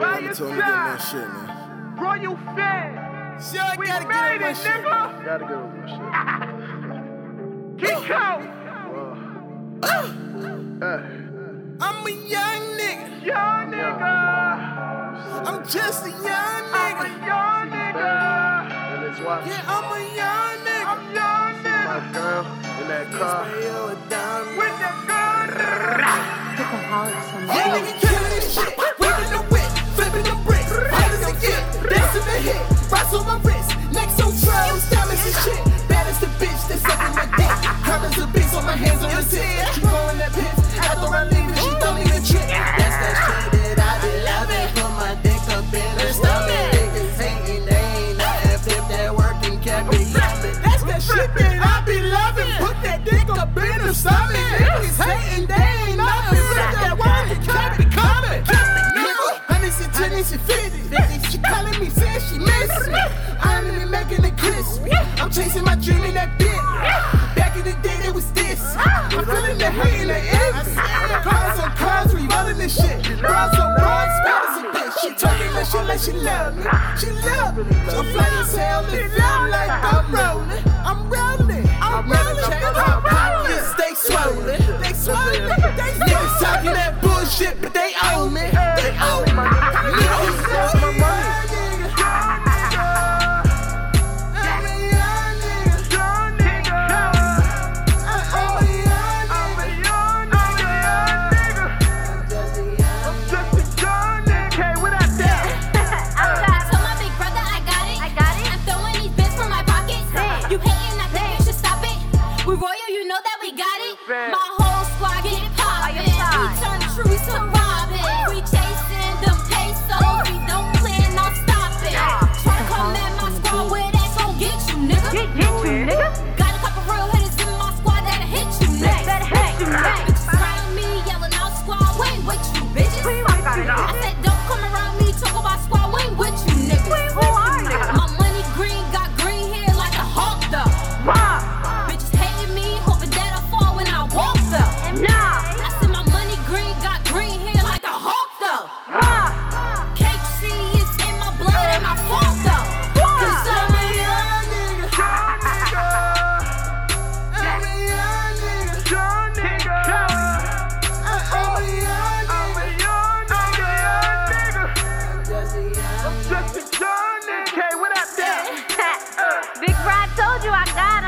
man. I told him to get my shit, man. Royal fan. Sure, I We gotta made get on my it, shit. nigga. Gotta get over my shit. Keep out. Hey, I'm a young nigga. Young nigga. I'm just a young nigga. I'm a young nigga. and it's Yeah, I'm a young nigga. I'm young nigga. my girl in that car. Real dumb. With the gun. Yeah, nigga Rocks on my wrist, next on drugs, diamonds and shit. Bad as the bitch that's sucking my dick. Bitch on my hands on the tip. She blowing that piss. After I leave it, she don't even trip. That's that shit that I be loving. Put my dick up in her stomach. Niggas hating, they ain't nothing. Flip that work and kept it coming. That's that shit that I be loving. Put that dick up in her stomach. Niggas hating, chasing my dream in that bitch. Back in the day, it was this. I'm feeling the hate and the envy. Cars on cars, we rolling this shit. Bras on bras, bad as bitch. She talking that like she love me. She love me. I'm flying as hell and I get poppin'. Each untrue, so 去玩的